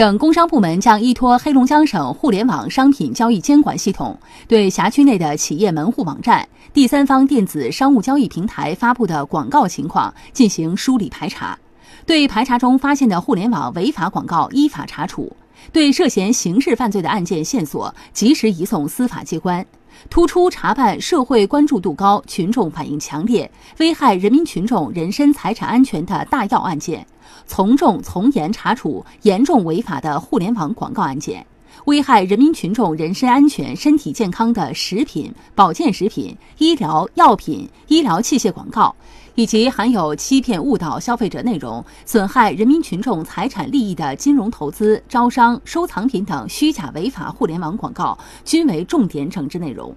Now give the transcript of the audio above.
省工商部门将依托黑龙江省互联网商品交易监管系统，对辖区内的企业门户网站、第三方电子商务交易平台发布的广告情况进行梳理排查，对排查中发现的互联网违法广告依法查处，对涉嫌刑事犯罪的案件线索及时移送司法机关。突出查办社会关注度高、群众反映强烈、危害人民群众人身财产安全的大要案件，从重从严查处严重违法的互联网广告案件。危害人民群众人身安全、身体健康的食品、保健食品、医疗药品、医疗器械广告，以及含有欺骗、误导消费者内容、损害人民群众财产利益的金融投资、招商、收藏品等虚假违法互联网广告，均为重点整治内容。